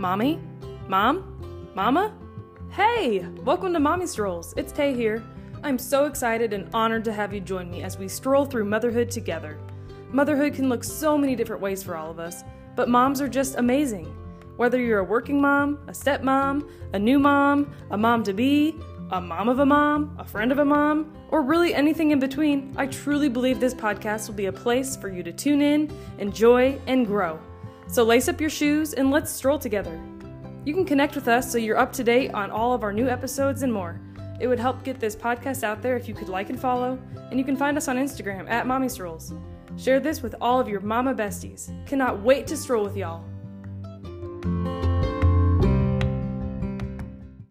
Mommy? Mom? Mama? Hey! Welcome to Mommy Strolls. It's Tay here. I'm so excited and honored to have you join me as we stroll through motherhood together. Motherhood can look so many different ways for all of us, but moms are just amazing. Whether you're a working mom, a stepmom, a new mom, a mom to be, a mom of a mom, a friend of a mom, or really anything in between, I truly believe this podcast will be a place for you to tune in, enjoy, and grow. So lace up your shoes and let's stroll together. You can connect with us so you're up to date on all of our new episodes and more. It would help get this podcast out there if you could like and follow, and you can find us on Instagram at Mommy Strolls. Share this with all of your mama besties. Cannot wait to stroll with y'all.